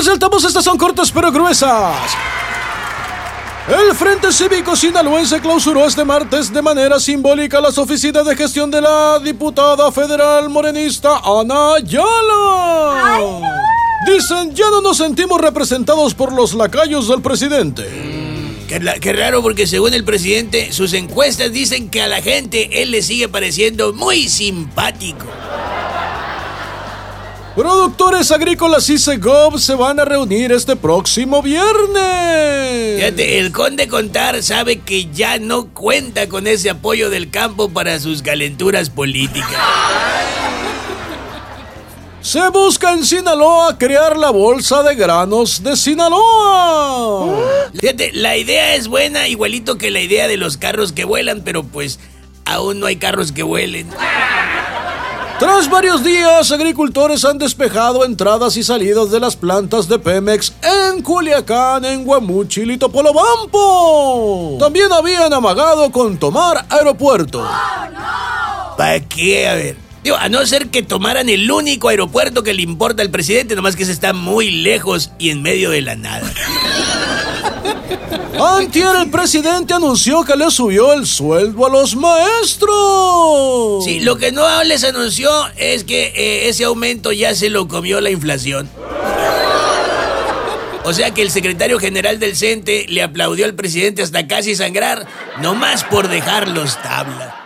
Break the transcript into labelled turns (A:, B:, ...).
A: Del Altavoz, estas son cortas pero gruesas. El Frente Cívico Sinaloense clausuró este martes de manera simbólica las oficinas de gestión de la diputada federal morenista Ana Ayala. Dicen, ya no nos sentimos representados por los lacayos del presidente.
B: Qué, qué raro porque según el presidente, sus encuestas dicen que a la gente él le sigue pareciendo muy simpático.
A: Productores agrícolas y Segov se van a reunir este próximo viernes.
B: Fíjate, el conde Contar sabe que ya no cuenta con ese apoyo del campo para sus calenturas políticas.
A: Se busca en Sinaloa crear la bolsa de granos de Sinaloa.
B: Fíjate, la idea es buena, igualito que la idea de los carros que vuelan, pero pues aún no hay carros que vuelen.
A: Tras varios días, agricultores han despejado entradas y salidas de las plantas de Pemex en Culiacán, en Guamuchil y Topolobampo. También habían amagado con tomar aeropuerto.
B: ¿Para qué? A ver. Digo, a no ser que tomaran el único aeropuerto que le importa al presidente, nomás que ese está muy lejos y en medio de la nada.
A: Antier el presidente anunció que le subió el sueldo a los maestros.
B: Lo que no les anunció es que eh, ese aumento ya se lo comió la inflación. O sea que el secretario general del CENTE le aplaudió al presidente hasta casi sangrar, nomás por dejarlos tabla.